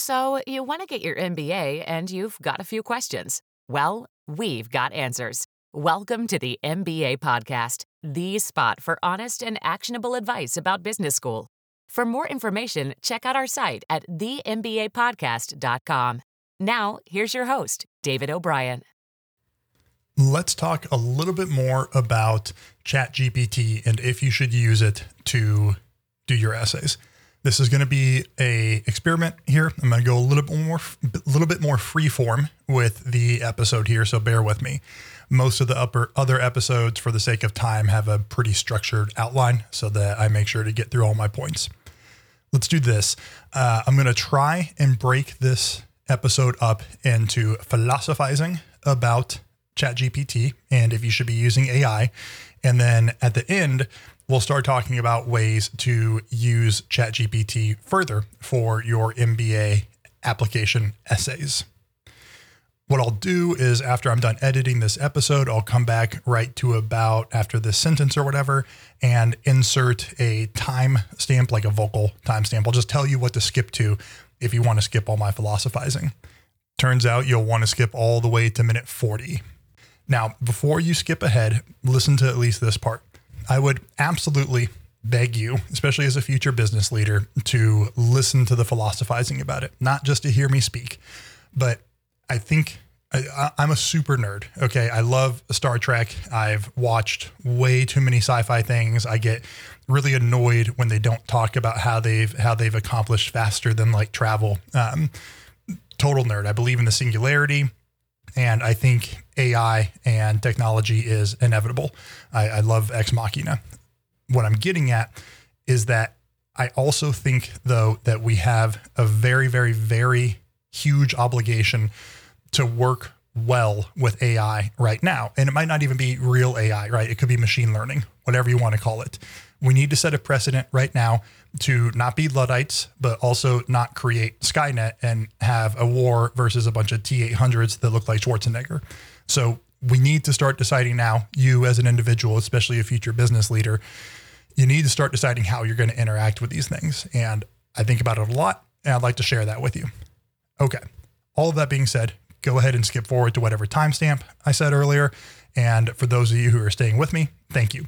So, you want to get your MBA and you've got a few questions. Well, we've got answers. Welcome to the MBA Podcast, the spot for honest and actionable advice about business school. For more information, check out our site at thembapodcast.com. Now, here's your host, David O'Brien. Let's talk a little bit more about ChatGPT and if you should use it to do your essays. This is going to be a experiment here. I'm going to go a little bit more, a little bit more free form with the episode here, so bear with me. Most of the upper other episodes, for the sake of time, have a pretty structured outline, so that I make sure to get through all my points. Let's do this. Uh, I'm going to try and break this episode up into philosophizing about ChatGPT and if you should be using AI, and then at the end we'll start talking about ways to use ChatGPT further for your MBA application essays. What I'll do is after I'm done editing this episode, I'll come back right to about after this sentence or whatever and insert a time stamp, like a vocal timestamp. I'll just tell you what to skip to if you want to skip all my philosophizing. Turns out you'll want to skip all the way to minute 40. Now, before you skip ahead, listen to at least this part. I would absolutely beg you, especially as a future business leader, to listen to the philosophizing about it, not just to hear me speak. But I think I, am a super nerd. Okay. I love Star Trek. I've watched way too many sci-fi things. I get really annoyed when they don't talk about how they've how they've accomplished faster than like travel. Um, total nerd. I believe in the singularity. And I think AI and technology is inevitable. I, I love Ex Machina. What I'm getting at is that I also think, though, that we have a very, very, very huge obligation to work well with AI right now. And it might not even be real AI, right? It could be machine learning, whatever you want to call it. We need to set a precedent right now to not be Luddites, but also not create Skynet and have a war versus a bunch of T 800s that look like Schwarzenegger. So we need to start deciding now, you as an individual, especially a future business leader, you need to start deciding how you're going to interact with these things. And I think about it a lot, and I'd like to share that with you. Okay. All of that being said, go ahead and skip forward to whatever timestamp I said earlier. And for those of you who are staying with me, thank you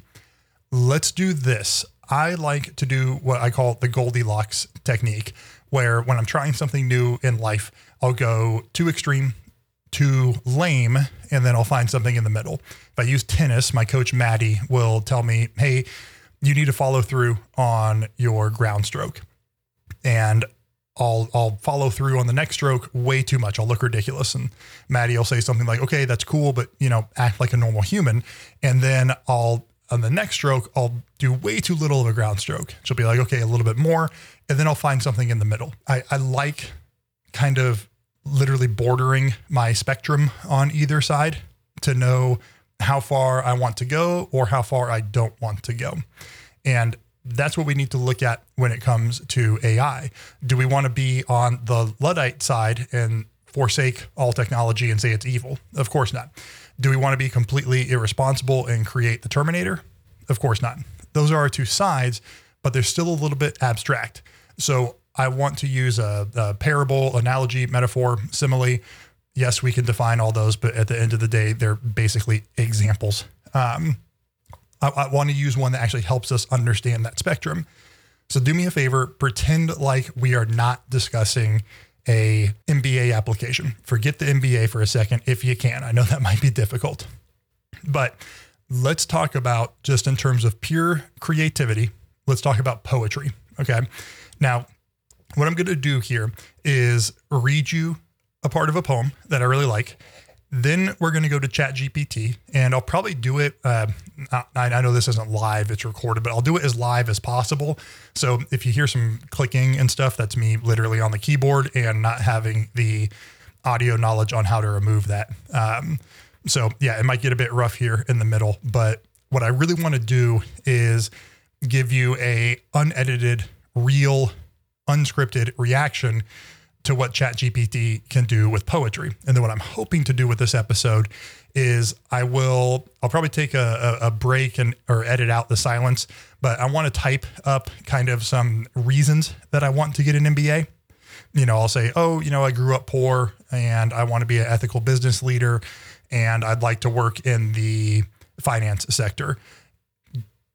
let's do this. I like to do what I call the Goldilocks technique, where when I'm trying something new in life, I'll go too extreme, too lame, and then I'll find something in the middle. If I use tennis, my coach Maddie will tell me, hey, you need to follow through on your ground stroke. And I'll I'll follow through on the next stroke way too much. I'll look ridiculous. And Maddie will say something like, okay, that's cool, but you know, act like a normal human. And then I'll on the next stroke, I'll do way too little of a ground stroke. She'll be like, okay, a little bit more. And then I'll find something in the middle. I, I like kind of literally bordering my spectrum on either side to know how far I want to go or how far I don't want to go. And that's what we need to look at when it comes to AI. Do we want to be on the Luddite side and forsake all technology and say it's evil? Of course not. Do we want to be completely irresponsible and create the Terminator? Of course not. Those are our two sides, but they're still a little bit abstract. So I want to use a, a parable, analogy, metaphor, simile. Yes, we can define all those, but at the end of the day, they're basically examples. Um, I, I want to use one that actually helps us understand that spectrum. So do me a favor, pretend like we are not discussing a MBA application. Forget the MBA for a second if you can. I know that might be difficult. But let's talk about just in terms of pure creativity, let's talk about poetry. Okay. Now, what I'm going to do here is read you a part of a poem that I really like. Then we're going to go to ChatGPT, and I'll probably do it. Uh, I, I, know this isn't live; it's recorded, but I'll do it as live as possible. So if you hear some clicking and stuff, that's me literally on the keyboard and not having the audio knowledge on how to remove that. Um, so yeah, it might get a bit rough here in the middle, but what I really want to do is give you a unedited, real, unscripted reaction to what ChatGPT can do with poetry. And then what I'm hoping to do with this episode is I will I'll probably take a, a, break and or edit out the silence, but I want to type up kind of some reasons that I want to get an MBA you know, I'll say, oh, you know, I grew up poor and I want to be an ethical business leader and I'd like to work in the finance sector.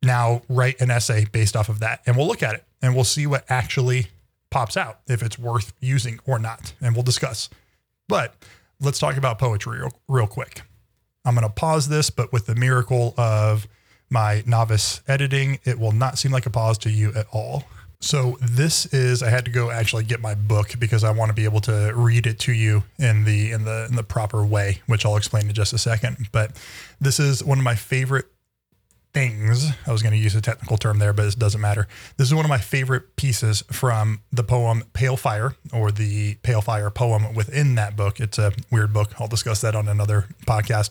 Now, write an essay based off of that and we'll look at it and we'll see what actually pops out, if it's worth using or not. And we'll discuss. But let's talk about poetry real, real quick. I'm going to pause this, but with the miracle of my novice editing, it will not seem like a pause to you at all. So this is I had to go actually get my book because I want to be able to read it to you in the in the in the proper way, which I'll explain in just a second. But this is one of my favorite things. I was going to use a technical term there, but it doesn't matter. This is one of my favorite pieces from the poem Pale Fire or the Pale Fire poem within that book. It's a weird book. I'll discuss that on another podcast.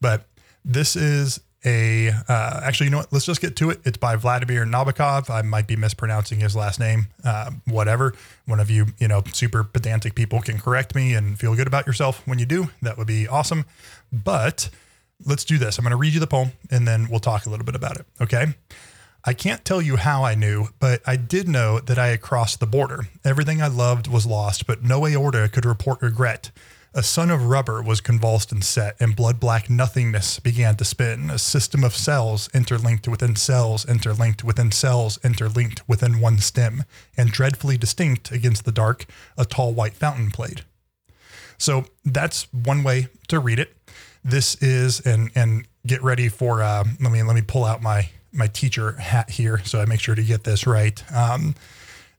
But this is a uh, actually, you know what? Let's just get to it. It's by Vladimir Nabokov. I might be mispronouncing his last name. Uh, whatever. One of you, you know, super pedantic people can correct me and feel good about yourself when you do. That would be awesome. But let's do this. I'm going to read you the poem and then we'll talk a little bit about it. Okay. I can't tell you how I knew, but I did know that I had crossed the border. Everything I loved was lost, but no aorta could report regret. A sun of rubber was convulsed and set, and blood black nothingness began to spin. A system of cells interlinked within cells, interlinked within cells, interlinked within one stem, and dreadfully distinct against the dark, a tall white fountain played. So that's one way to read it. This is and and get ready for. Uh, let me let me pull out my my teacher hat here so I make sure to get this right. Um,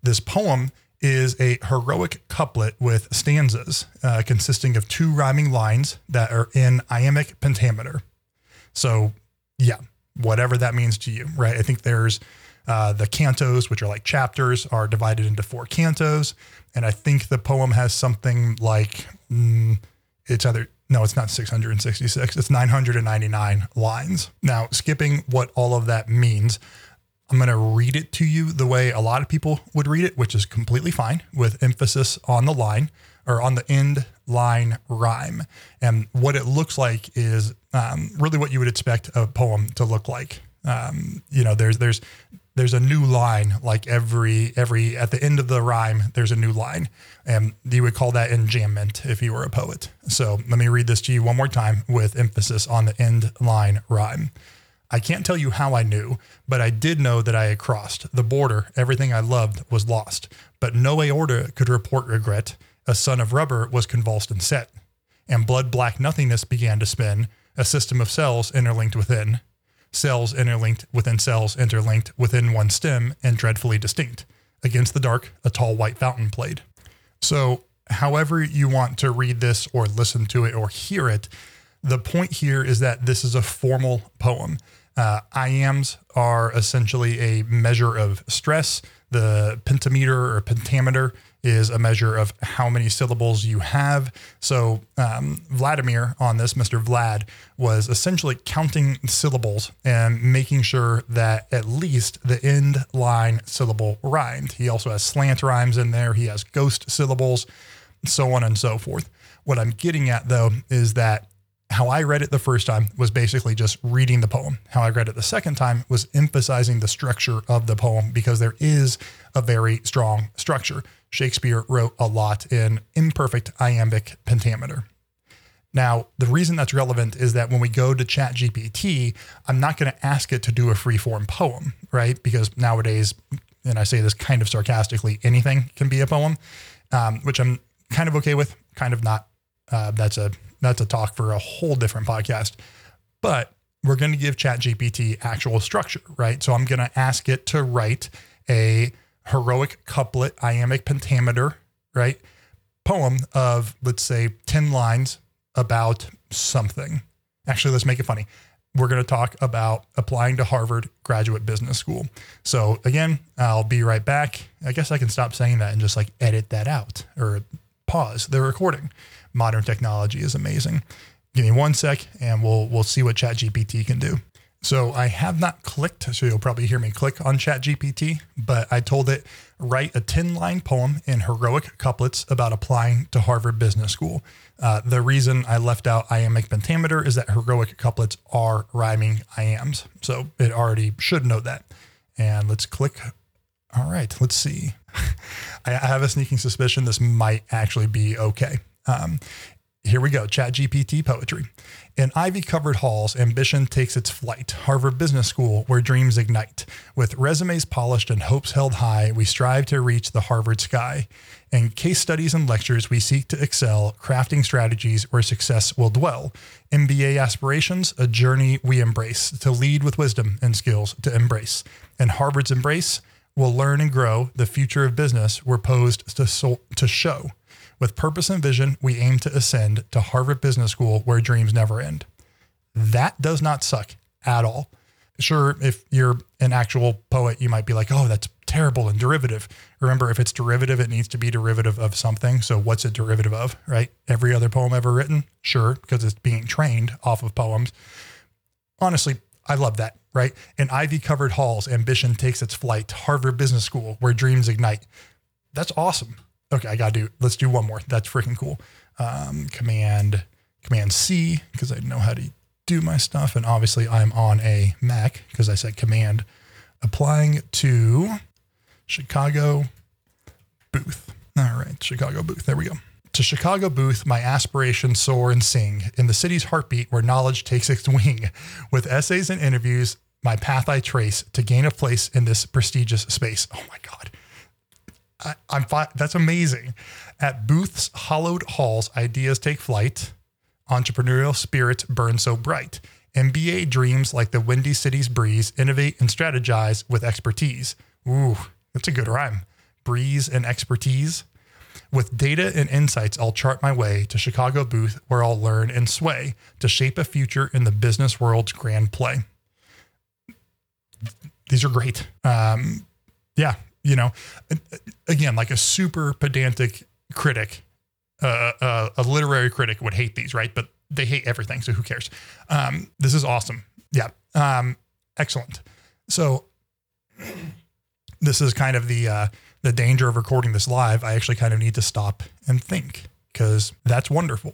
this poem is a heroic couplet with stanzas uh, consisting of two rhyming lines that are in iambic pentameter. So, yeah, whatever that means to you, right? I think there's uh, the cantos, which are like chapters, are divided into four cantos. And I think the poem has something like mm, it's either, no, it's not 666, it's 999 lines. Now, skipping what all of that means, I'm going to read it to you the way a lot of people would read it, which is completely fine with emphasis on the line or on the end line rhyme. And what it looks like is um, really what you would expect a poem to look like. Um, you know, there's, there's, there's a new line like every every at the end of the rhyme there's a new line. And you would call that enjambment if you were a poet. So let me read this to you one more time with emphasis on the end line rhyme. I can't tell you how I knew, but I did know that I had crossed the border. Everything I loved was lost, but no aorta could report regret. A sun of rubber was convulsed and set, and blood black nothingness began to spin, a system of cells interlinked within, cells interlinked within cells interlinked within one stem and dreadfully distinct. Against the dark, a tall white fountain played. So, however you want to read this or listen to it or hear it, the point here is that this is a formal poem. Uh, iambs are essentially a measure of stress. The pentameter or pentameter is a measure of how many syllables you have. So um, Vladimir on this, Mr. Vlad, was essentially counting syllables and making sure that at least the end line syllable rhymed. He also has slant rhymes in there. He has ghost syllables, so on and so forth. What I'm getting at though is that how I read it the first time was basically just reading the poem. How I read it the second time was emphasizing the structure of the poem because there is a very strong structure. Shakespeare wrote a lot in imperfect iambic pentameter. Now, the reason that's relevant is that when we go to ChatGPT, I'm not going to ask it to do a free form poem, right? Because nowadays, and I say this kind of sarcastically, anything can be a poem, um, which I'm kind of okay with, kind of not. Uh, that's a that's a talk for a whole different podcast. But we're going to give ChatGPT actual structure, right? So I'm going to ask it to write a heroic couplet, iambic pentameter, right? Poem of, let's say, 10 lines about something. Actually, let's make it funny. We're going to talk about applying to Harvard Graduate Business School. So, again, I'll be right back. I guess I can stop saying that and just like edit that out or pause the recording modern technology is amazing. Give me one sec and we'll we'll see what ChatGPT can do. So I have not clicked, so you'll probably hear me click on ChatGPT, but I told it write a 10 line poem in heroic couplets about applying to Harvard Business School. Uh, the reason I left out iambic pentameter is that heroic couplets are rhyming iambs. So it already should know that. And let's click All right, let's see. I have a sneaking suspicion this might actually be okay. Um, here we go ChatGPT poetry. In ivy covered halls, ambition takes its flight. Harvard Business School, where dreams ignite. With resumes polished and hopes held high, we strive to reach the Harvard sky. In case studies and lectures, we seek to excel, crafting strategies where success will dwell. MBA aspirations, a journey we embrace, to lead with wisdom and skills to embrace. And Harvard's embrace, will learn and grow the future of business we're posed to, to show. With purpose and vision, we aim to ascend to Harvard Business School where dreams never end. That does not suck at all. Sure, if you're an actual poet, you might be like, oh, that's terrible and derivative. Remember, if it's derivative, it needs to be derivative of something. So, what's it derivative of, right? Every other poem ever written? Sure, because it's being trained off of poems. Honestly, I love that, right? In ivy covered halls, ambition takes its flight. To Harvard Business School, where dreams ignite. That's awesome. Okay, I got to do, let's do one more. That's freaking cool. Um, command, Command C, because I know how to do my stuff. And obviously, I'm on a Mac because I said command. Applying to Chicago booth. All right, Chicago booth. There we go. To Chicago booth, my aspirations soar and sing in the city's heartbeat where knowledge takes its wing. With essays and interviews, my path I trace to gain a place in this prestigious space. Oh my God. I, am fi- that's amazing. At Booth's hollowed halls, ideas take flight. Entrepreneurial spirits burn so bright. MBA dreams like the windy city's breeze innovate and strategize with expertise. Ooh, that's a good rhyme. Breeze and expertise. With data and insights, I'll chart my way to Chicago booth where I'll learn and sway to shape a future in the business world's grand play. These are great. Um, yeah, you know, again, like a super pedantic critic, uh, uh, a literary critic would hate these, right? But they hate everything, so who cares? Um, this is awesome. Yeah, um, excellent. So this is kind of the uh, the danger of recording this live, I actually kind of need to stop and think because that's wonderful.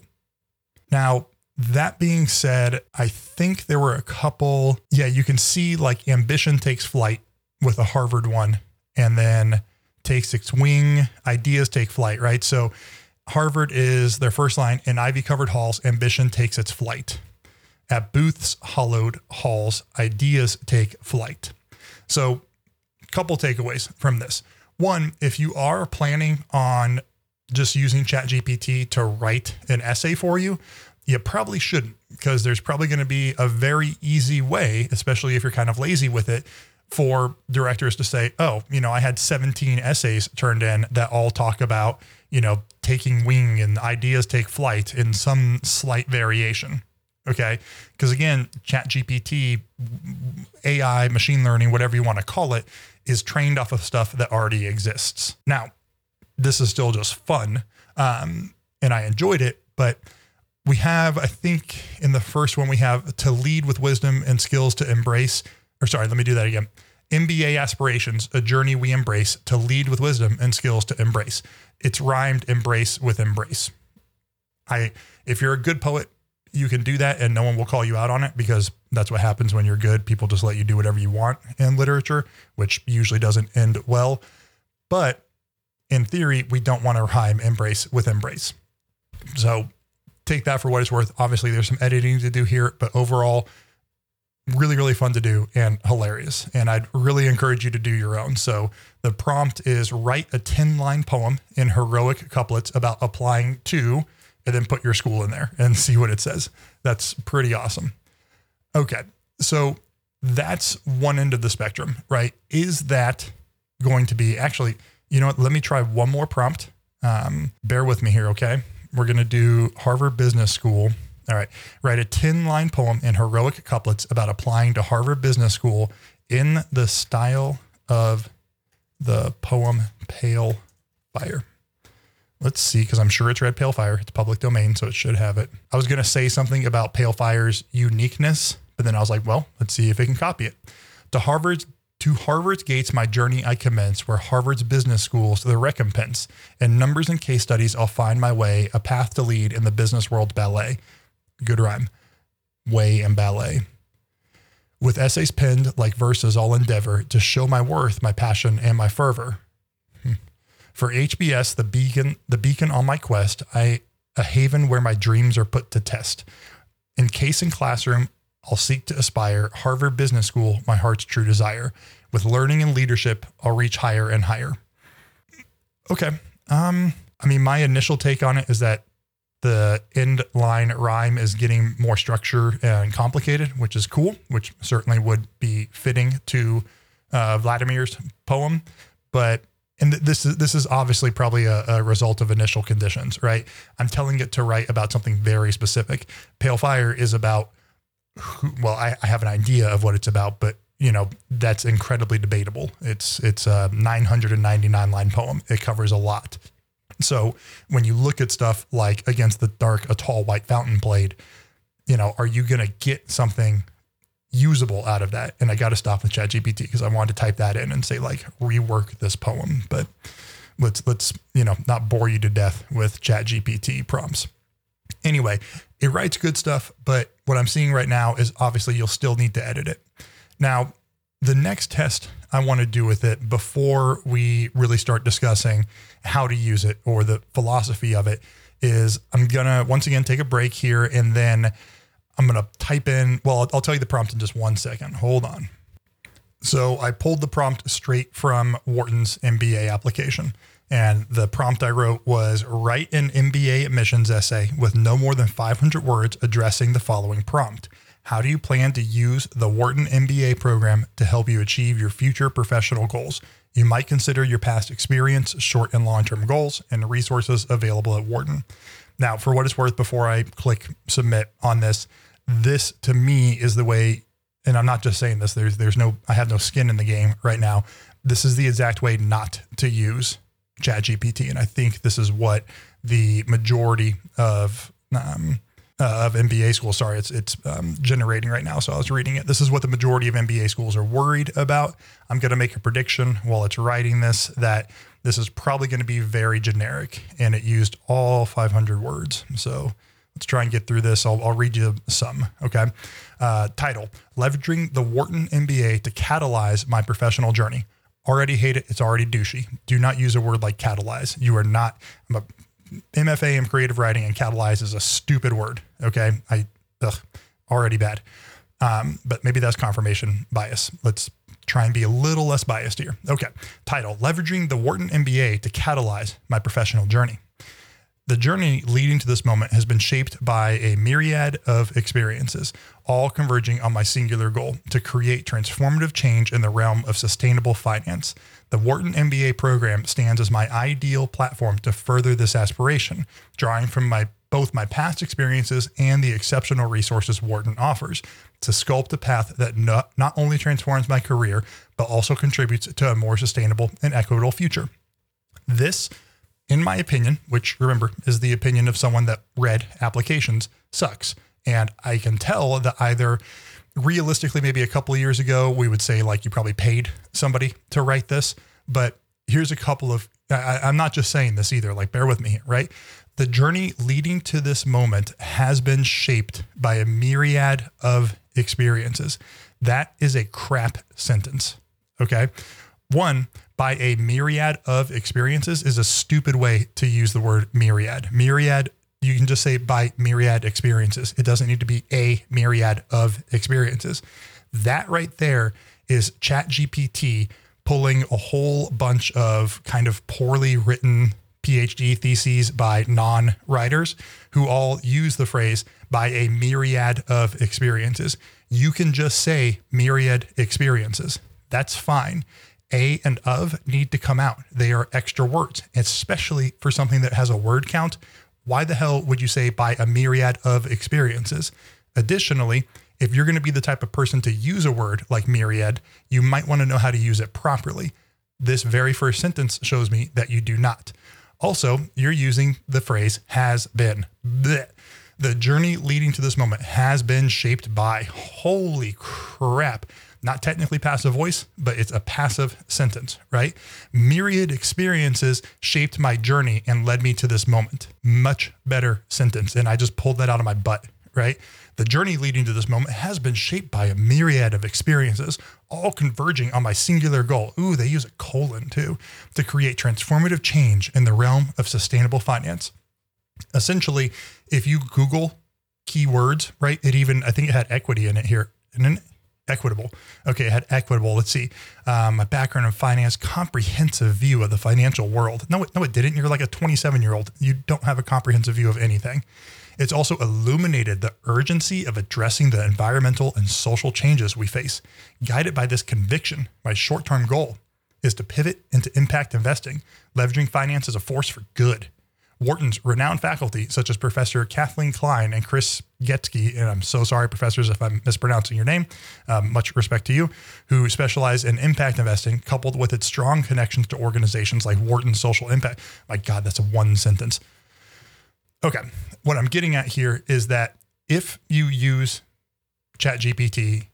Now, that being said, I think there were a couple. Yeah, you can see like ambition takes flight with a Harvard one and then takes its wing. Ideas take flight, right? So Harvard is their first line in ivy covered halls, ambition takes its flight. At Booth's hollowed halls, ideas take flight. So, couple takeaways from this. One, if you are planning on just using ChatGPT to write an essay for you, you probably shouldn't because there's probably going to be a very easy way, especially if you're kind of lazy with it, for directors to say, oh, you know, I had 17 essays turned in that all talk about, you know, taking wing and ideas take flight in some slight variation. Okay. Because again, ChatGPT, AI, machine learning, whatever you want to call it, is trained off of stuff that already exists. Now, this is still just fun. Um, and I enjoyed it, but we have, I think in the first one, we have to lead with wisdom and skills to embrace, or sorry, let me do that again. MBA aspirations, a journey we embrace to lead with wisdom and skills to embrace. It's rhymed embrace with embrace. I, if you're a good poet, you can do that and no one will call you out on it because that's what happens when you're good. People just let you do whatever you want in literature, which usually doesn't end well. But in theory, we don't want to rhyme embrace with embrace. So take that for what it's worth. Obviously, there's some editing to do here, but overall, really, really fun to do and hilarious. And I'd really encourage you to do your own. So the prompt is write a 10 line poem in heroic couplets about applying to and then put your school in there and see what it says. That's pretty awesome. Okay. So that's one end of the spectrum, right? Is that going to be actually, you know what? Let me try one more prompt. Um, bear with me here, okay? We're going to do Harvard Business School. All right. Write a 10 line poem in heroic couplets about applying to Harvard Business School in the style of the poem Pale Fire. Let's see, because I'm sure it's read Pale Fire. It's public domain, so it should have it. I was going to say something about Pale Fire's uniqueness, but then I was like, well, let's see if it can copy it. To Harvard's to Harvard's gates, my journey I commence, where Harvard's business schools the recompense. In numbers and case studies, I'll find my way, a path to lead in the business world ballet. Good rhyme. Way and ballet. With essays penned like verses, I'll endeavor to show my worth, my passion, and my fervor. Hmm. For HBS, the beacon, the beacon on my quest, I a haven where my dreams are put to test. In case in classroom, I'll seek to aspire. Harvard Business School, my heart's true desire. With learning and leadership, I'll reach higher and higher. Okay. Um, I mean, my initial take on it is that the end line rhyme is getting more structure and complicated, which is cool, which certainly would be fitting to uh, Vladimir's poem. But and this is this is obviously probably a, a, result of initial conditions, right? I'm telling it to write about something very specific. Pale Fire is about who, well, I, I have an idea of what it's about, but you know that's incredibly debatable. It's it's a 999 line poem. It covers a lot. So when you look at stuff like against the dark, a tall white fountain blade, you know, are you going to get something usable out of that? And I got to stop with ChatGPT because I wanted to type that in and say like rework this poem. But let's let's you know not bore you to death with ChatGPT prompts. Anyway, it writes good stuff, but what I'm seeing right now is obviously you'll still need to edit it. Now, the next test I want to do with it before we really start discussing how to use it or the philosophy of it is I'm going to once again take a break here and then I'm going to type in, well, I'll, I'll tell you the prompt in just one second. Hold on. So I pulled the prompt straight from Wharton's MBA application. And the prompt I wrote was write an MBA admissions essay with no more than 500 words addressing the following prompt. How do you plan to use the Wharton MBA program to help you achieve your future professional goals? You might consider your past experience, short and long term goals, and resources available at Wharton. Now, for what it's worth, before I click submit on this, this to me is the way, and I'm not just saying this, there's, there's no, I have no skin in the game right now. This is the exact way not to use ChatGPT. And I think this is what the majority of, um, uh, of MBA schools. Sorry, it's it's um, generating right now. So I was reading it. This is what the majority of MBA schools are worried about. I'm going to make a prediction while it's writing this that this is probably going to be very generic, and it used all 500 words. So let's try and get through this. I'll, I'll read you some. Okay. Uh, title: Leveraging the Wharton MBA to catalyze my professional journey. Already hate it. It's already douchey. Do not use a word like catalyze. You are not. I'm a MFA in creative writing and catalyze is a stupid word. Okay. I, ugh, already bad. Um, but maybe that's confirmation bias. Let's try and be a little less biased here. Okay. Title Leveraging the Wharton MBA to catalyze my professional journey. The journey leading to this moment has been shaped by a myriad of experiences, all converging on my singular goal to create transformative change in the realm of sustainable finance. The Wharton MBA program stands as my ideal platform to further this aspiration, drawing from my both my past experiences and the exceptional resources Wharton offers to sculpt a path that not, not only transforms my career, but also contributes to a more sustainable and equitable future. This in my opinion, which remember is the opinion of someone that read applications, sucks. And I can tell that either realistically, maybe a couple of years ago, we would say like you probably paid somebody to write this. But here's a couple of, I, I'm not just saying this either, like bear with me right? The journey leading to this moment has been shaped by a myriad of experiences. That is a crap sentence. Okay. One, by a myriad of experiences is a stupid way to use the word myriad. Myriad, you can just say by myriad experiences. It doesn't need to be a myriad of experiences. That right there is ChatGPT pulling a whole bunch of kind of poorly written PhD theses by non writers who all use the phrase by a myriad of experiences. You can just say myriad experiences. That's fine a and of need to come out. They are extra words, especially for something that has a word count. Why the hell would you say by a myriad of experiences? Additionally, if you're going to be the type of person to use a word like myriad, you might want to know how to use it properly. This very first sentence shows me that you do not. Also, you're using the phrase has been. Blech. The journey leading to this moment has been shaped by. Holy crap not technically passive voice, but it's a passive sentence, right? Myriad experiences shaped my journey and led me to this moment. Much better sentence. And I just pulled that out of my butt right? The journey leading to this moment has been shaped by a myriad of experiences, all converging on my singular goal. Ooh, they use a colon too, to create transformative change in the realm of sustainable finance. Essentially, if you Google keywords, right? It even, I think it had equity in it here. And equitable. Okay, I had equitable. Let's see. Um, my background in finance, comprehensive view of the financial world. No, it, no, it didn't. You're like a 27 year old. You don't have a comprehensive view of anything. It's also illuminated the urgency of addressing the environmental and social changes we face. Guided by this conviction, my short term goal is to pivot into impact investing, leveraging finance as a force for good. Wharton's renowned faculty, such as Professor Kathleen Klein and Chris Geczy, and I'm so sorry, professors, if I'm mispronouncing your name, um, much respect to you, who specialize in impact investing, coupled with its strong connections to organizations like Wharton Social Impact. My God, that's a one sentence. Okay, what I'm getting at here is that if you use ChatGPT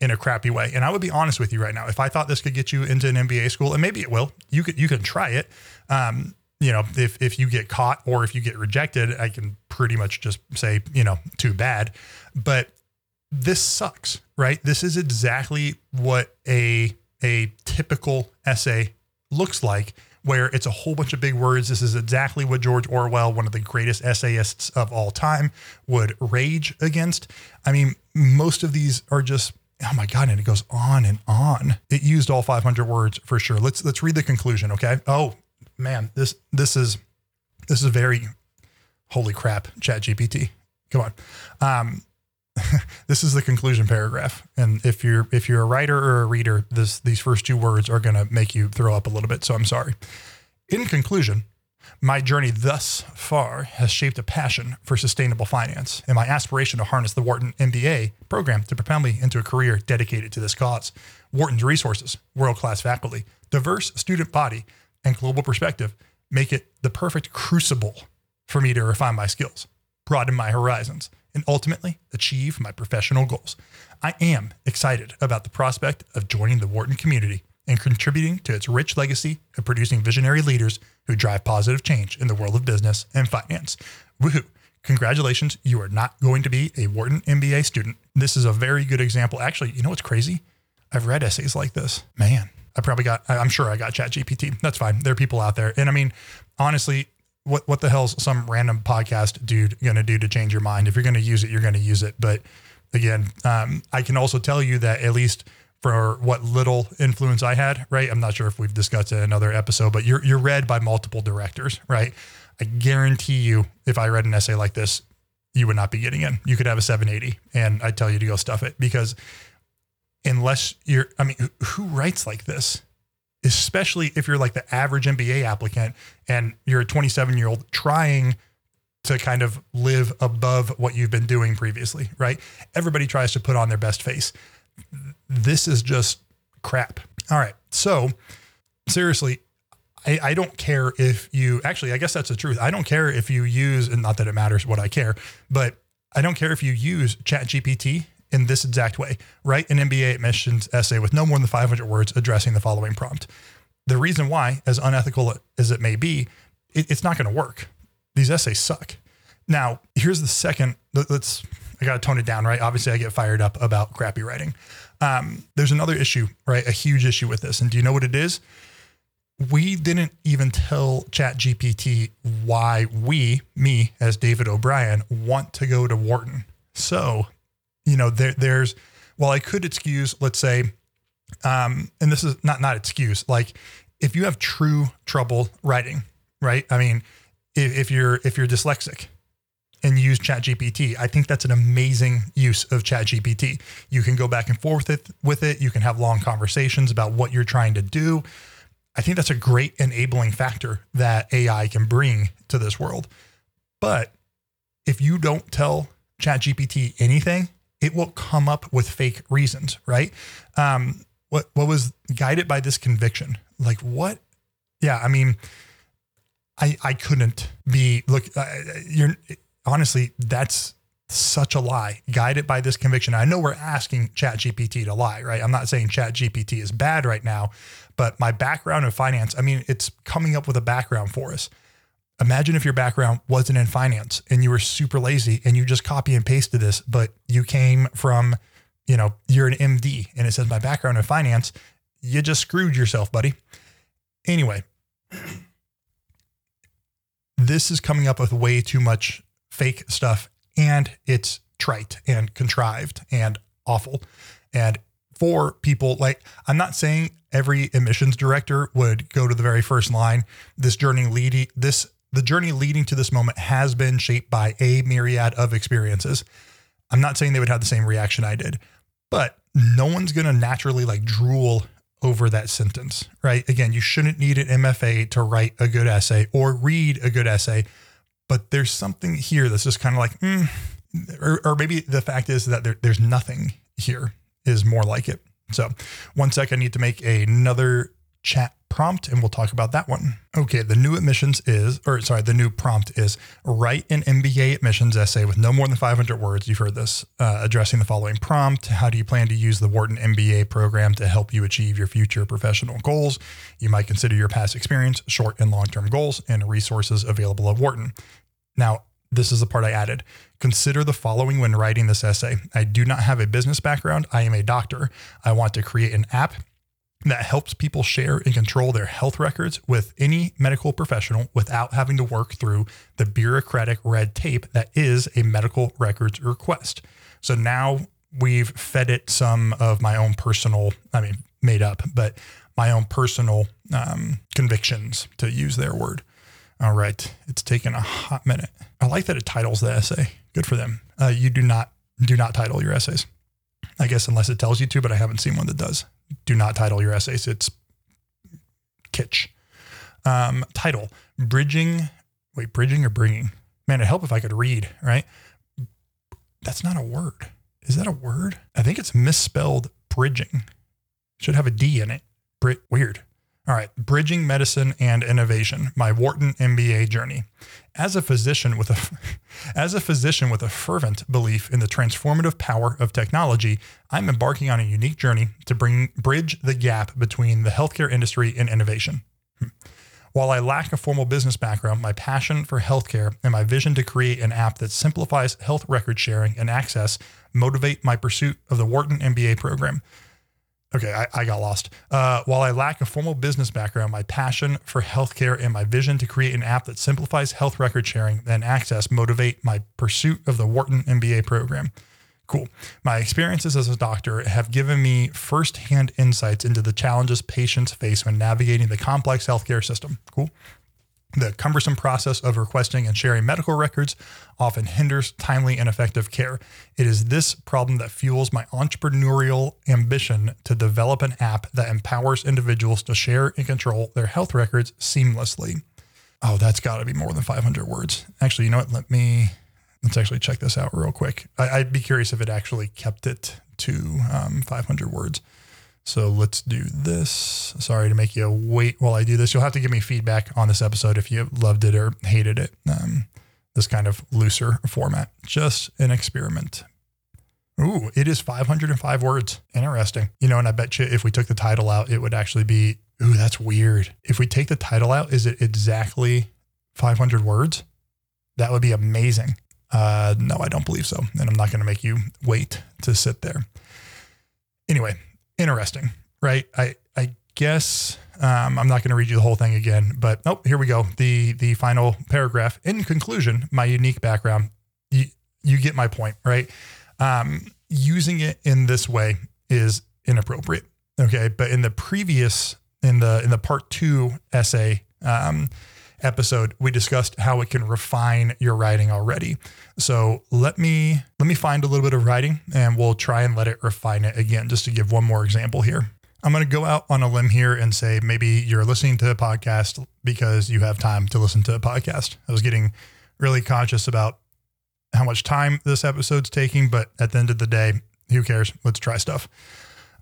in a crappy way, and I would be honest with you right now, if I thought this could get you into an MBA school, and maybe it will, you could you can try it. Um, you know, if if you get caught or if you get rejected, I can pretty much just say, you know, too bad. But this sucks, right? This is exactly what a a typical essay looks like where it's a whole bunch of big words. This is exactly what George Orwell, one of the greatest essayists of all time, would rage against. I mean, most of these are just oh my god and it goes on and on it used all 500 words for sure let's let's read the conclusion okay oh man, this this is this is very holy crap, Chat GPT. Come on. Um, this is the conclusion paragraph. And if you're if you're a writer or a reader, this these first two words are gonna make you throw up a little bit. So I'm sorry. In conclusion, my journey thus far has shaped a passion for sustainable finance and my aspiration to harness the Wharton MBA program to propel me into a career dedicated to this cause. Wharton's resources, world class faculty, diverse student body, and global perspective make it the perfect crucible for me to refine my skills, broaden my horizons, and ultimately achieve my professional goals. I am excited about the prospect of joining the Wharton community and contributing to its rich legacy of producing visionary leaders who drive positive change in the world of business and finance. Woohoo! Congratulations, you are not going to be a Wharton MBA student. This is a very good example. Actually, you know what's crazy? I've read essays like this. Man, I probably got, I'm sure I got Chat GPT. That's fine. There are people out there. And I mean, honestly, what, what the hell's some random podcast dude going to do to change your mind? If you're going to use it, you're going to use it. But again, um, I can also tell you that at least for what little influence I had, right? I'm not sure if we've discussed it in another episode, but you're, you're read by multiple directors, right? I guarantee you, if I read an essay like this, you would not be getting in. You could have a 780 and I'd tell you to go stuff it because unless you're, I mean, who writes like this? Especially if you're like the average MBA applicant and you're a 27 year old trying to kind of live above what you've been doing previously, right? Everybody tries to put on their best face. This is just crap. All right. So, seriously, I, I, don't care if you actually, I guess that's the truth. I don't care if you use, and not that it matters what I care, but I don't care if you use Chat GPT in this exact way write an MBA admissions essay with no more than 500 words addressing the following prompt. The reason why, as unethical as it may be, it, it's not going to work. These essays suck. Now, here's the second. Let's, I got to tone it down, right? Obviously, I get fired up about crappy writing. Um, there's another issue, right? A huge issue with this. And do you know what it is? We didn't even tell ChatGPT why we, me as David O'Brien, want to go to Wharton. So you know, there, there's, well, I could excuse, let's say, um, and this is not, not excuse, like if you have true trouble writing, right? I mean, if, if you're, if you're dyslexic and use chat GPT, I think that's an amazing use of chat GPT. You can go back and forth with it, with it. You can have long conversations about what you're trying to do. I think that's a great enabling factor that AI can bring to this world. But if you don't tell ChatGPT anything, it will come up with fake reasons, right? Um, what what was guided by this conviction? Like what? Yeah, I mean, I I couldn't be look. Uh, you're honestly that's such a lie. Guided by this conviction. I know we're asking Chat GPT to lie, right? I'm not saying Chat GPT is bad right now, but my background in finance, I mean, it's coming up with a background for us. Imagine if your background wasn't in finance and you were super lazy and you just copy and pasted this, but you came from, you know, you're an MD and it says my background in finance. You just screwed yourself, buddy. Anyway, this is coming up with way too much fake stuff and it's trite and contrived and awful. And for people like, I'm not saying every admissions director would go to the very first line. This journey leading this the journey leading to this moment has been shaped by a myriad of experiences. I'm not saying they would have the same reaction I did, but no one's going to naturally like drool over that sentence, right? Again, you shouldn't need an MFA to write a good essay or read a good essay, but there's something here that's just kind of like, mm, or, or, maybe the fact is that there, there's nothing here is more like it. So, one sec, I need to make another chat prompt and we'll talk about that one. Okay, the new admissions is, or sorry, the new prompt is write an MBA admissions essay with no more than 500 words. You've heard this, uh, addressing the following prompt. How do you plan to use the Wharton MBA program to help you achieve your future professional goals? You might consider your past experience, short and long term goals, and resources available at Wharton. Now, this is the part I added. Consider the following when writing this essay. I do not have a business background. I am a doctor. I want to create an app that helps people share and control their health records with any medical professional without having to work through the bureaucratic red tape that is a medical records request. So now we've fed it some of my own personal, I mean, made up, but my own personal um, convictions, to use their word. All right, it's taken a hot minute. I like that it titles the essay. Good for them. Uh, you do not do not title your essays. I guess unless it tells you to, but I haven't seen one that does. Do not title your essays. It's kitsch. Um, title: Bridging. Wait, bridging or bringing? Man, it'd help if I could read. Right? That's not a word. Is that a word? I think it's misspelled. Bridging should have a D in it. Brit weird. All right, bridging medicine and innovation, my Wharton MBA journey. As a physician with a as a physician with a fervent belief in the transformative power of technology, I'm embarking on a unique journey to bring bridge the gap between the healthcare industry and innovation. Hmm. While I lack a formal business background, my passion for healthcare and my vision to create an app that simplifies health record sharing and access motivate my pursuit of the Wharton MBA program. Okay, I, I got lost. Uh, while I lack a formal business background, my passion for healthcare and my vision to create an app that simplifies health record sharing and access motivate my pursuit of the Wharton MBA program. Cool. My experiences as a doctor have given me firsthand insights into the challenges patients face when navigating the complex healthcare system. Cool. The cumbersome process of requesting and sharing medical records often hinders timely and effective care. It is this problem that fuels my entrepreneurial ambition to develop an app that empowers individuals to share and control their health records seamlessly. Oh, that's got to be more than 500 words. Actually, you know what? Let me let's actually check this out real quick. I, would be curious if it actually kept it to um, 500 words. So let's do this. Sorry to make you wait while I do this. You'll have to give me feedback on this episode if you loved it or hated it. Um, this kind of looser format, just an experiment. Ooh, it is 505 words. Interesting. You know, and I bet you if we took the title out, it would actually be, ooh, that's weird. If we take the title out, is it exactly 500 words? That would be amazing. Uh, no, I don't believe so. And I'm not going to make you wait to sit there. Anyway, interesting, right? I I guess um, I'm not going to read you the whole thing again, but oh, here we go. The the final paragraph. In conclusion, my unique background. You you get my point, right? Um, using it in this way is inappropriate. Okay, but in the previous in the in the part two essay. Um, episode we discussed how it can refine your writing already. So let me let me find a little bit of writing and we'll try and let it refine it again just to give one more example here. I'm going to go out on a limb here and say maybe you're listening to a podcast because you have time to listen to a podcast. I was getting really conscious about how much time this episode's taking but at the end of the day who cares? Let's try stuff.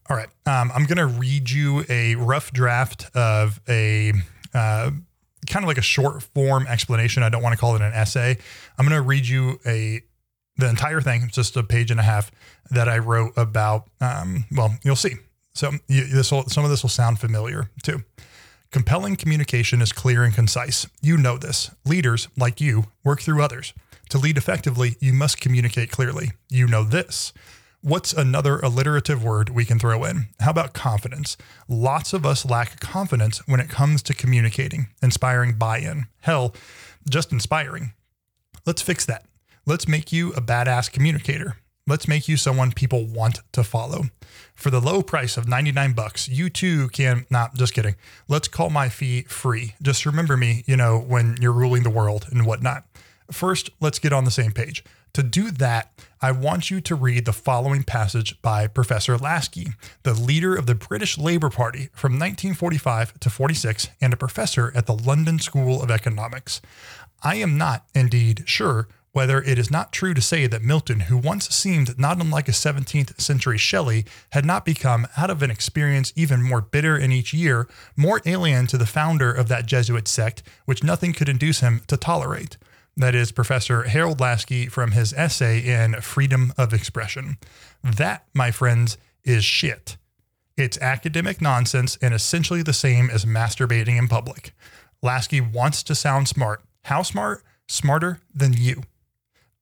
All right um, i'm going to read you a rough draft of a uh, kind of like a short form explanation. I don't want to call it an essay. I'm going to read you a the entire thing, just a page and a half that I wrote about. Um, well, you'll see. So you, this will some of this will sound familiar too. Compelling communication is clear and concise. You know this. Leaders, like you, work through others. To lead effectively, you must communicate clearly. You know this. What's another alliterative word we can throw in? How about confidence? Lots of us lack confidence when it comes to communicating, inspiring buy in. Hell, just inspiring. Let's fix that. Let's make you a badass communicator. Let's make you someone people want to follow. For the low price of 99 bucks, you too can, not just kidding. Let's call my fee free. Just remember me, you know, when you're ruling the world and whatnot. First, let's get on the same page. To do that, I want you to read the following passage by Professor Laski, the leader of the British Labour Party from 1945 to 46 and a professor at the London School of Economics. I am not, indeed, sure whether it is not true to say that Milton, who once seemed not unlike a 17th century Shelley, had not become, out of an experience even more bitter in each year, more alien to the founder of that Jesuit sect, which nothing could induce him to tolerate. That is Professor Harold Laski from his essay in Freedom of Expression. That, my friends, is shit. It's academic nonsense and essentially the same as masturbating in public. Laski wants to sound smart. How smart? Smarter than you.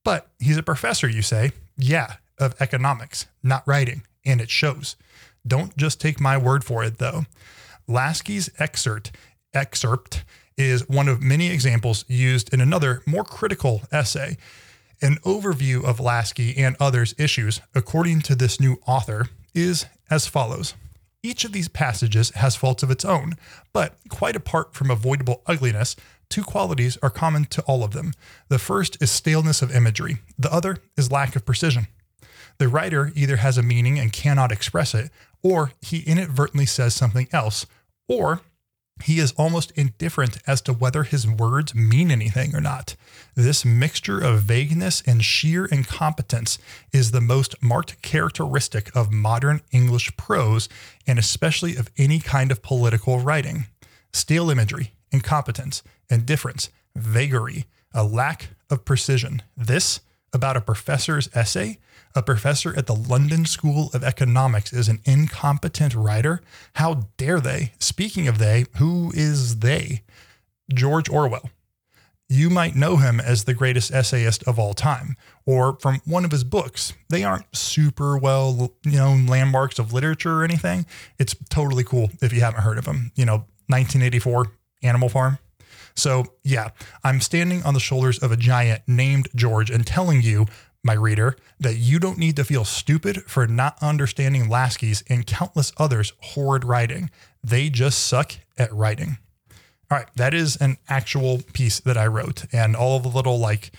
But he's a professor, you say. Yeah, of economics, not writing, and it shows. Don't just take my word for it, though. Laski's excerpt, excerpt is one of many examples used in another, more critical essay. An overview of Laski and others' issues, according to this new author, is as follows. Each of these passages has faults of its own, but quite apart from avoidable ugliness, Two qualities are common to all of them. The first is staleness of imagery, the other is lack of precision. The writer either has a meaning and cannot express it, or he inadvertently says something else, or he is almost indifferent as to whether his words mean anything or not. This mixture of vagueness and sheer incompetence is the most marked characteristic of modern English prose, and especially of any kind of political writing. Stale imagery, incompetence, indifference, vagary, a lack of precision. This about a professor's essay? A professor at the London School of Economics is an incompetent writer? How dare they? Speaking of they, who is they? George Orwell. You might know him as the greatest essayist of all time, or from one of his books. They aren't super well known landmarks of literature or anything. It's totally cool if you haven't heard of him. You know, 1984 Animal Farm. So, yeah, I'm standing on the shoulders of a giant named George and telling you, my reader, that you don't need to feel stupid for not understanding Laski's and countless others' horrid writing. They just suck at writing. All right, that is an actual piece that I wrote, and all of the little like,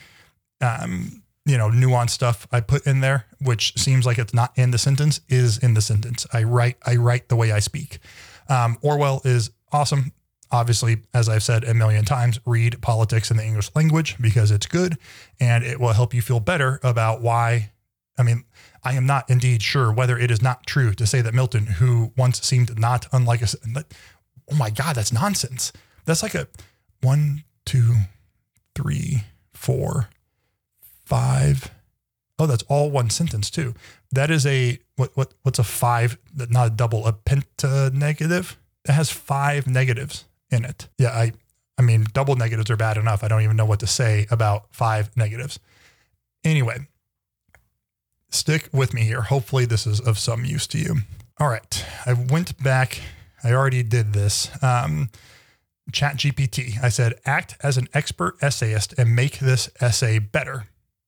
um, you know, nuanced stuff I put in there, which seems like it's not in the sentence, is in the sentence. I write, I write the way I speak. Um, Orwell is awesome obviously, as I've said a million times, read politics in the English language because it's good and it will help you feel better about why. I mean, I am not indeed sure whether it is not true to say that Milton, who once seemed not unlike us, oh my God, that's nonsense. That's like a one, two, three, four, five. Oh, that's all one sentence too. That is a what what what's a five? Not a double, a pentanegative. It has five negatives in it. Yeah, I I mean, double negatives are bad enough. I don't even know what to say about five negatives. Anyway, stick with me here. Hopefully, this is of some use to you. All right. I went back. I already did this. Um, Chat GPT. I said, act as an expert essayist and make this essay better.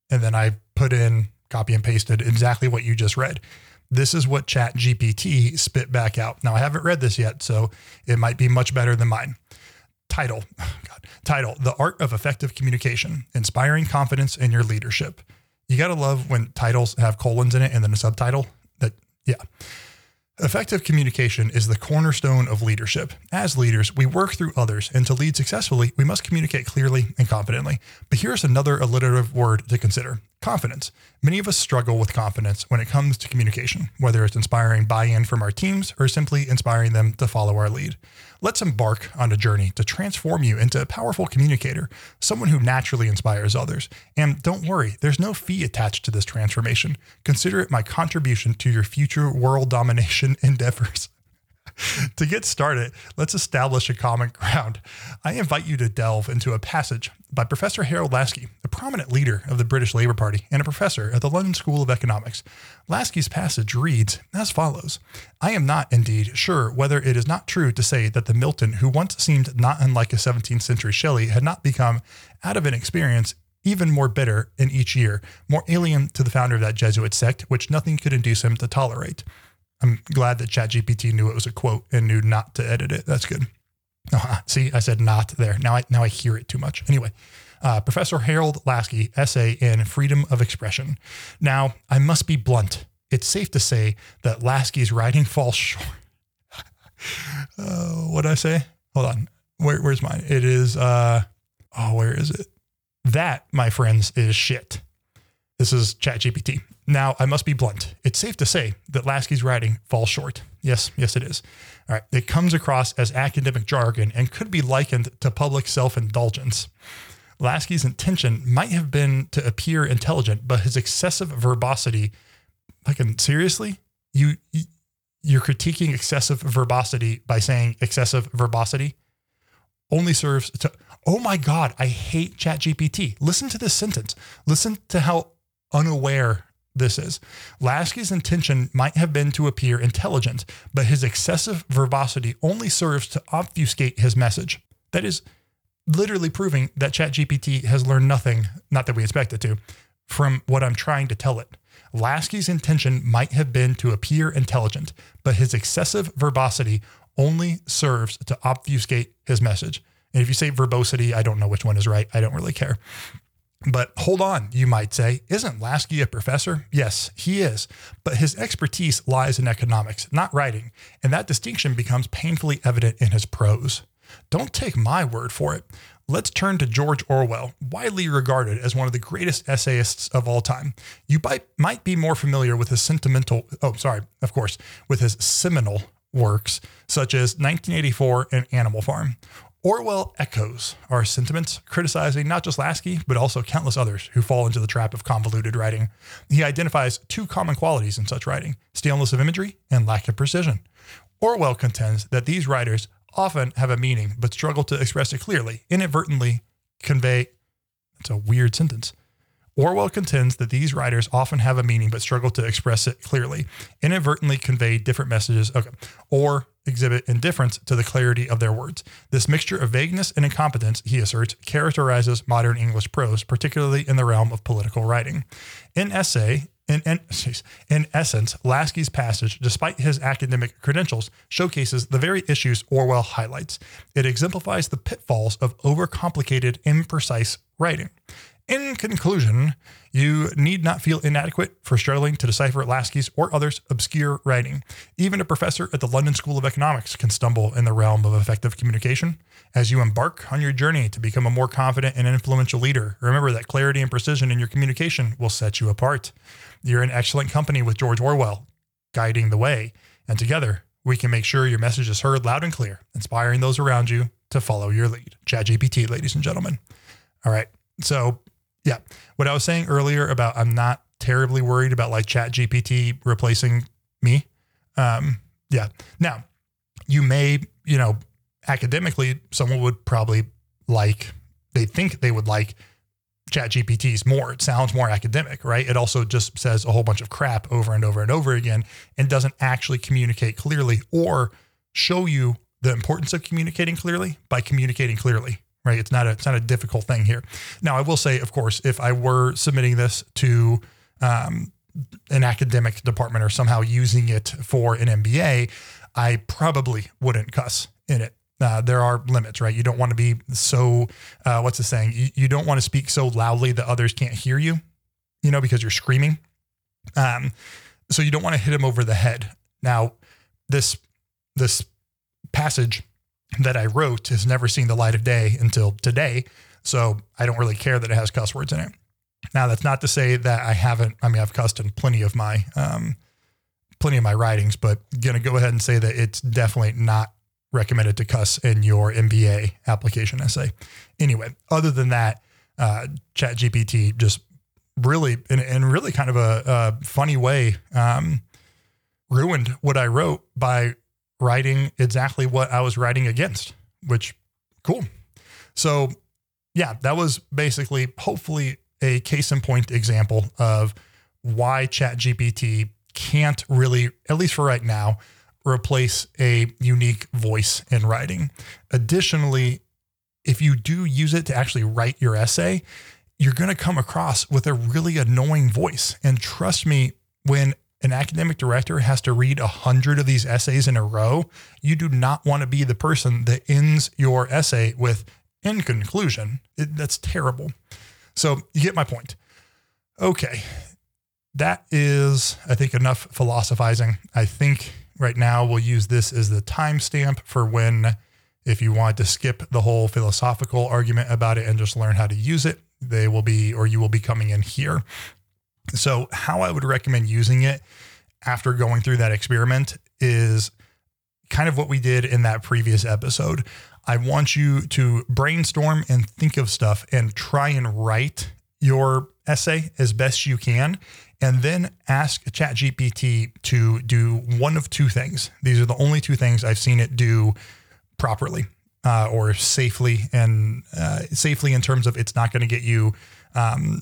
And then I put in, copy and pasted exactly what you just read. This is what Chat GPT spit back out. Now, I haven't read this yet, so it might be much better than mine. Title, oh God, title, The Art of Effective Communication, Inspiring Confidence in Your Leadership. You got to love when titles have colons in it and then a subtitle. That, yeah. Effective communication is the cornerstone of leadership. As leaders, we work through others, and to lead successfully, we must communicate clearly and confidently. But here's another alliterative word to consider confidence. Many of us struggle with confidence when it comes to communication, whether it's inspiring buy in from our teams or simply inspiring them to follow our lead. Let's embark on a journey to transform you into a powerful communicator, someone who naturally inspires others. And don't worry, there's no fee attached to this transformation. Consider it my contribution to your future world domination endeavors. to get started, let's establish a common ground. I invite you to delve into a passage by Professor Harold Laski, a prominent leader of the British Labour Party and a professor at the London School of Economics. Laski's passage reads as follows I am not, indeed, sure whether it is not true to say that the Milton who once seemed not unlike a 17th century Shelley had not become, out of an experience, even more bitter in each year, more alien to the founder of that Jesuit sect, which nothing could induce him to tolerate. I'm glad that ChatGPT knew it was a quote and knew not to edit it. That's good. Uh-huh. See, I said not there. Now I now I hear it too much. Anyway, uh, Professor Harold Laski, essay in Freedom of Expression. Now I must be blunt. It's safe to say that Laski's writing falls short. uh, what I say? Hold on. Where, where's mine? It is. Uh, oh, where is it? That, my friends, is shit. This is ChatGPT. Now, I must be blunt. It's safe to say that Laski's writing falls short. Yes, yes, it is. All right. It comes across as academic jargon and could be likened to public self indulgence. Laski's intention might have been to appear intelligent, but his excessive verbosity, like, seriously? You, you're critiquing excessive verbosity by saying excessive verbosity only serves to, oh my God, I hate ChatGPT. Listen to this sentence. Listen to how unaware this is. Laski's intention might have been to appear intelligent, but his excessive verbosity only serves to obfuscate his message. That is literally proving that ChatGPT has learned nothing, not that we expect it to, from what I'm trying to tell it. Laski's intention might have been to appear intelligent, but his excessive verbosity only serves to obfuscate his message. And if you say verbosity, I don't know which one is right. I don't really care. But hold on, you might say, isn't Laski a professor? Yes, he is. But his expertise lies in economics, not writing, and that distinction becomes painfully evident in his prose. Don't take my word for it. Let's turn to George Orwell, widely regarded as one of the greatest essayists of all time. You might be more familiar with his sentimental, oh, sorry, of course, with his seminal works such as 1984 and Animal Farm. Orwell echoes our sentiments, criticizing not just Laski, but also countless others who fall into the trap of convoluted writing. He identifies two common qualities in such writing staleness of imagery and lack of precision. Orwell contends that these writers often have a meaning, but struggle to express it clearly, inadvertently convey. It's a weird sentence. Orwell contends that these writers often have a meaning but struggle to express it clearly, inadvertently convey different messages, okay, or exhibit indifference to the clarity of their words. This mixture of vagueness and incompetence, he asserts, characterizes modern English prose, particularly in the realm of political writing. In essay, in, in, in, essence, Laski's passage, despite his academic credentials, showcases the very issues Orwell highlights. It exemplifies the pitfalls of overcomplicated, imprecise writing. In conclusion, you need not feel inadequate for struggling to decipher Laski's or others' obscure writing. Even a professor at the London School of Economics can stumble in the realm of effective communication. As you embark on your journey to become a more confident and influential leader, remember that clarity and precision in your communication will set you apart. You're in excellent company with George Orwell, guiding the way, and together we can make sure your message is heard loud and clear, inspiring those around you to follow your lead. ChatGPT, ladies and gentlemen. All right. So yeah. What I was saying earlier about I'm not terribly worried about like chat GPT replacing me. Um, yeah. Now you may, you know, academically, someone would probably like, they think they would like chat GPTs more. It sounds more academic, right? It also just says a whole bunch of crap over and over and over again and doesn't actually communicate clearly or show you the importance of communicating clearly by communicating clearly right? It's not a it's not a difficult thing here. Now, I will say, of course, if I were submitting this to um, an academic department or somehow using it for an MBA, I probably wouldn't cuss in it. Uh, there are limits, right? You don't want to be so, uh, what's the saying? You, you don't want to speak so loudly that others can't hear you, you know, because you're screaming. Um, so you don't want to hit them over the head. Now, this this passage that I wrote has never seen the light of day until today. So I don't really care that it has cuss words in it. Now that's not to say that I haven't. I mean, I've cussed in plenty of my um, plenty of my writings, but gonna go ahead and say that it's definitely not recommended to cuss in your MBA application essay. Anyway, other than that, uh, Chat GPT just really in, in really kind of a, a funny way um, ruined what I wrote by writing exactly what I was writing against, which cool. So, yeah, that was basically hopefully a case in point example of why ChatGPT can't really, at least for right now, replace a unique voice in writing. Additionally, if you do use it to actually write your essay, you're going to come across with a really annoying voice. And trust me, when an academic director has to read a hundred of these essays in a row, you do not want to be the person that ends your essay with in conclusion. It, that's terrible. So you get my point. Okay. That is, I think, enough philosophizing. I think right now we'll use this as the timestamp for when, if you want to skip the whole philosophical argument about it and just learn how to use it, they will be, or you will be coming in here. So, how I would recommend using it after going through that experiment is kind of what we did in that previous episode. I want you to brainstorm and think of stuff and try and write your essay as best you can. And then ask ChatGPT to do one of two things. These are the only two things I've seen it do properly uh, or safely, and uh, safely in terms of it's not going to get you um,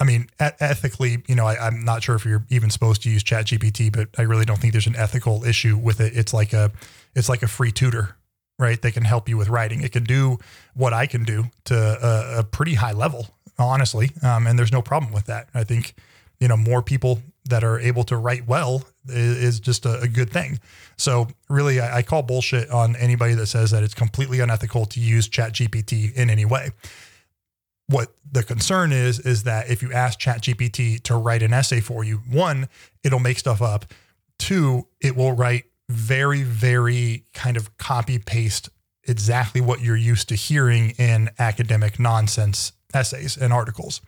I mean, ethically, you know, I, am not sure if you're even supposed to use Chat GPT, but I really don't think there's an ethical issue with it. It's like a, it's like a free tutor, right? They can help you with writing. It can do what I can do to a, a pretty high level, honestly, um, and there's no problem with that. I think, you know, more people that are able to write well is, is just a, a, good thing. So really, I, I call bullshit on anybody that says that it's completely unethical to use Chat GPT in any way what the concern is is that if you ask ChatGPT to write an essay for you, one, it'll make stuff up. Two, it will write very, very kind of copy paste exactly what you're used to hearing in academic nonsense essays and articles.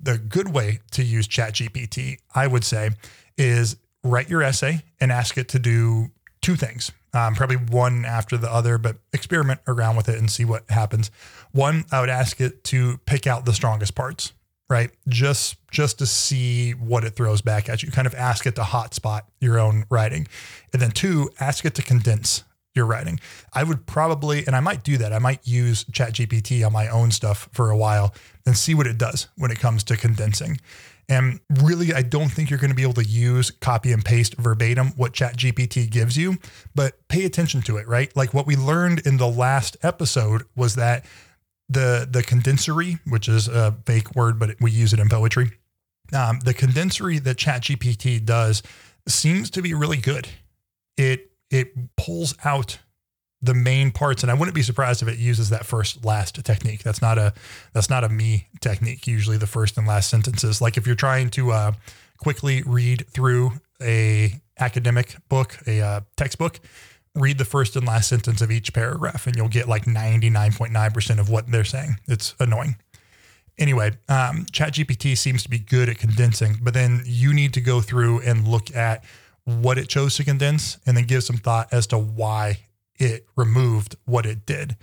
The good way to use ChatGPT, I would say, is write your essay and ask it to do two things um, probably one after the other, but experiment around with it and see what happens. One, I would ask it to pick out the strongest parts, right? Just just to see what it throws back at you. Kind of ask it to hotspot your own writing, and then two, ask it to condense your writing. I would probably, and I might do that. I might use ChatGPT on my own stuff for a while and see what it does when it comes to condensing. And really, I don't think you're going to be able to use copy and paste verbatim what ChatGPT gives you, but pay attention to it, right? Like what we learned in the last episode was that the the condensery, which is a fake word, but we use it in poetry. Um, the condensery that ChatGPT does seems to be really good. It it pulls out the main parts and i wouldn't be surprised if it uses that first last technique. That's not a that's not a me technique usually the first and last sentences. Like if you're trying to uh, quickly read through a academic book a uh, textbook read the first and last sentence of each paragraph and you'll get like 99.9% of what they're saying. It's annoying. Anyway um, chat gpt seems to be good at condensing but then you need to go through and look at what it chose to condense and then give some thought as to why it removed what it did.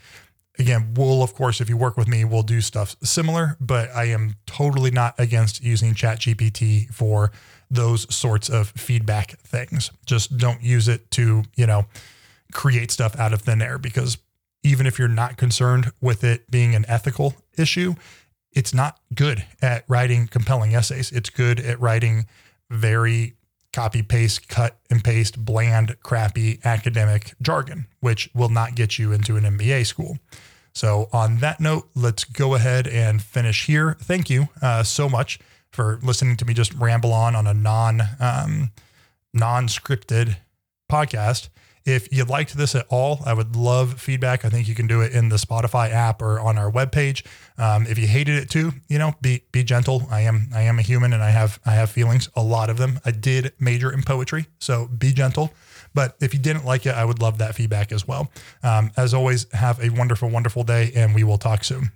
Again, we'll, of course, if you work with me, we'll do stuff similar, but I am totally not against using ChatGPT for those sorts of feedback things. Just don't use it to, you know, create stuff out of thin air because even if you're not concerned with it being an ethical issue, it's not good at writing compelling essays. It's good at writing very copy, paste, cut and paste, bland, crappy academic jargon, which will not get you into an MBA school. So, on that note, let's go ahead and finish here. Thank you uh, so much for listening to me just ramble on on a non um, non scripted podcast. If you liked this at all, I would love feedback. I think you can do it in the Spotify app or on our webpage. Um, if you hated it too, you know, be be gentle. I am I am a human and I have I have feelings, a lot of them. I did major in poetry, so be gentle. But if you didn't like it, I would love that feedback as well. Um, as always, have a wonderful, wonderful day, and we will talk soon.